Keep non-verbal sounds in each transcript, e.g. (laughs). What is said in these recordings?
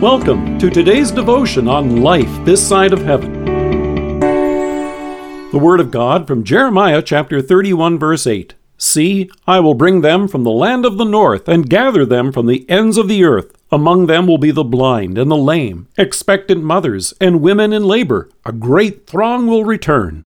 Welcome to today's devotion on life this side of heaven. The Word of God from Jeremiah chapter 31, verse 8. See, I will bring them from the land of the north and gather them from the ends of the earth. Among them will be the blind and the lame, expectant mothers, and women in labor. A great throng will return.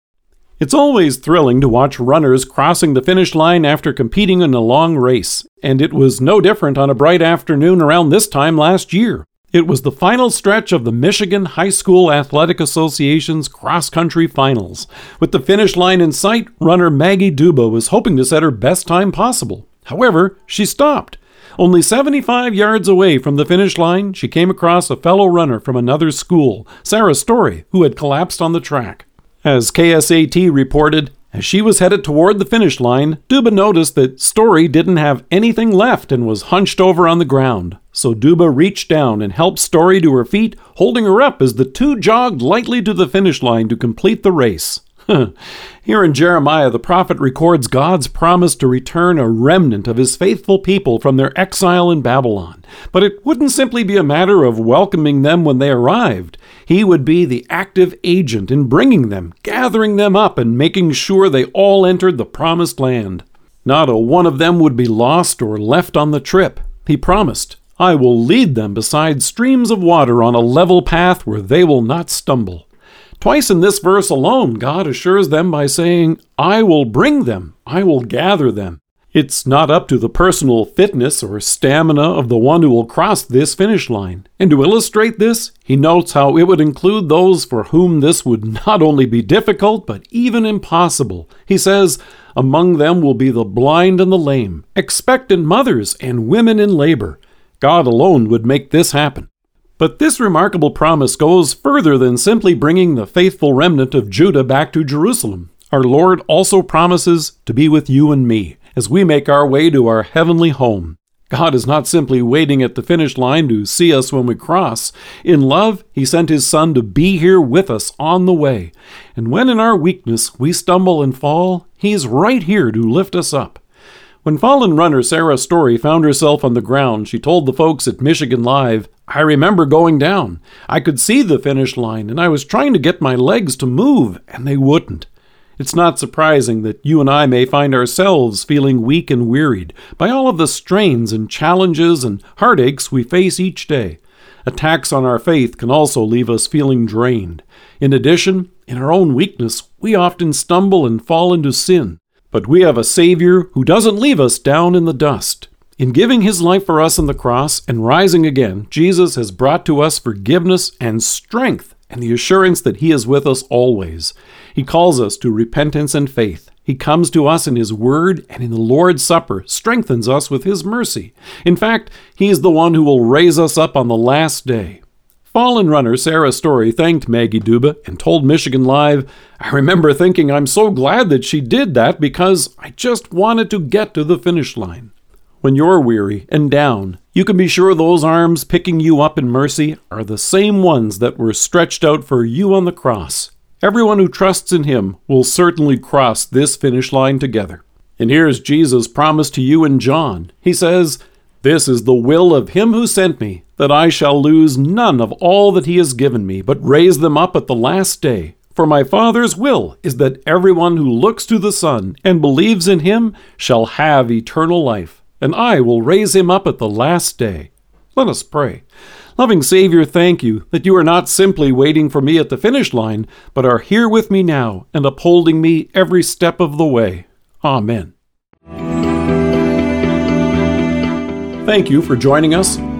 It's always thrilling to watch runners crossing the finish line after competing in a long race, and it was no different on a bright afternoon around this time last year. It was the final stretch of the Michigan High School Athletic Association's cross country finals. With the finish line in sight, runner Maggie Duba was hoping to set her best time possible. However, she stopped. Only 75 yards away from the finish line, she came across a fellow runner from another school, Sarah Story, who had collapsed on the track. As KSAT reported, as she was headed toward the finish line, Duba noticed that Story didn't have anything left and was hunched over on the ground. So Duba reached down and helped Story to her feet, holding her up as the two jogged lightly to the finish line to complete the race. (laughs) Here in Jeremiah, the prophet records God's promise to return a remnant of his faithful people from their exile in Babylon. But it wouldn't simply be a matter of welcoming them when they arrived. He would be the active agent in bringing them, gathering them up, and making sure they all entered the promised land. Not a one of them would be lost or left on the trip. He promised, I will lead them beside streams of water on a level path where they will not stumble. Twice in this verse alone, God assures them by saying, I will bring them, I will gather them. It's not up to the personal fitness or stamina of the one who will cross this finish line. And to illustrate this, he notes how it would include those for whom this would not only be difficult, but even impossible. He says, Among them will be the blind and the lame, expectant mothers, and women in labor. God alone would make this happen. But this remarkable promise goes further than simply bringing the faithful remnant of Judah back to Jerusalem. Our Lord also promises to be with you and me as we make our way to our heavenly home. God is not simply waiting at the finish line to see us when we cross. In love, He sent His Son to be here with us on the way. And when in our weakness we stumble and fall, He's right here to lift us up. When fallen runner Sarah Story found herself on the ground, she told the folks at Michigan Live, I remember going down. I could see the finish line, and I was trying to get my legs to move, and they wouldn't. It's not surprising that you and I may find ourselves feeling weak and wearied by all of the strains and challenges and heartaches we face each day. Attacks on our faith can also leave us feeling drained. In addition, in our own weakness, we often stumble and fall into sin. But we have a Savior who doesn't leave us down in the dust. In giving his life for us on the cross and rising again, Jesus has brought to us forgiveness and strength and the assurance that he is with us always. He calls us to repentance and faith. He comes to us in His Word and in the Lord's Supper, strengthens us with His mercy. In fact, He is the one who will raise us up on the last day. Fallen runner Sarah Story thanked Maggie Duba and told Michigan Live, I remember thinking I'm so glad that she did that because I just wanted to get to the finish line. When you're weary and down, you can be sure those arms picking you up in mercy are the same ones that were stretched out for you on the cross. Everyone who trusts in Him will certainly cross this finish line together. And here's Jesus' promise to you in John. He says, this is the will of him who sent me, that I shall lose none of all that he has given me, but raise them up at the last day. For my Father's will is that everyone who looks to the Son and believes in him shall have eternal life, and I will raise him up at the last day. Let us pray. Loving Savior, thank you that you are not simply waiting for me at the finish line, but are here with me now and upholding me every step of the way. Amen. Thank you for joining us.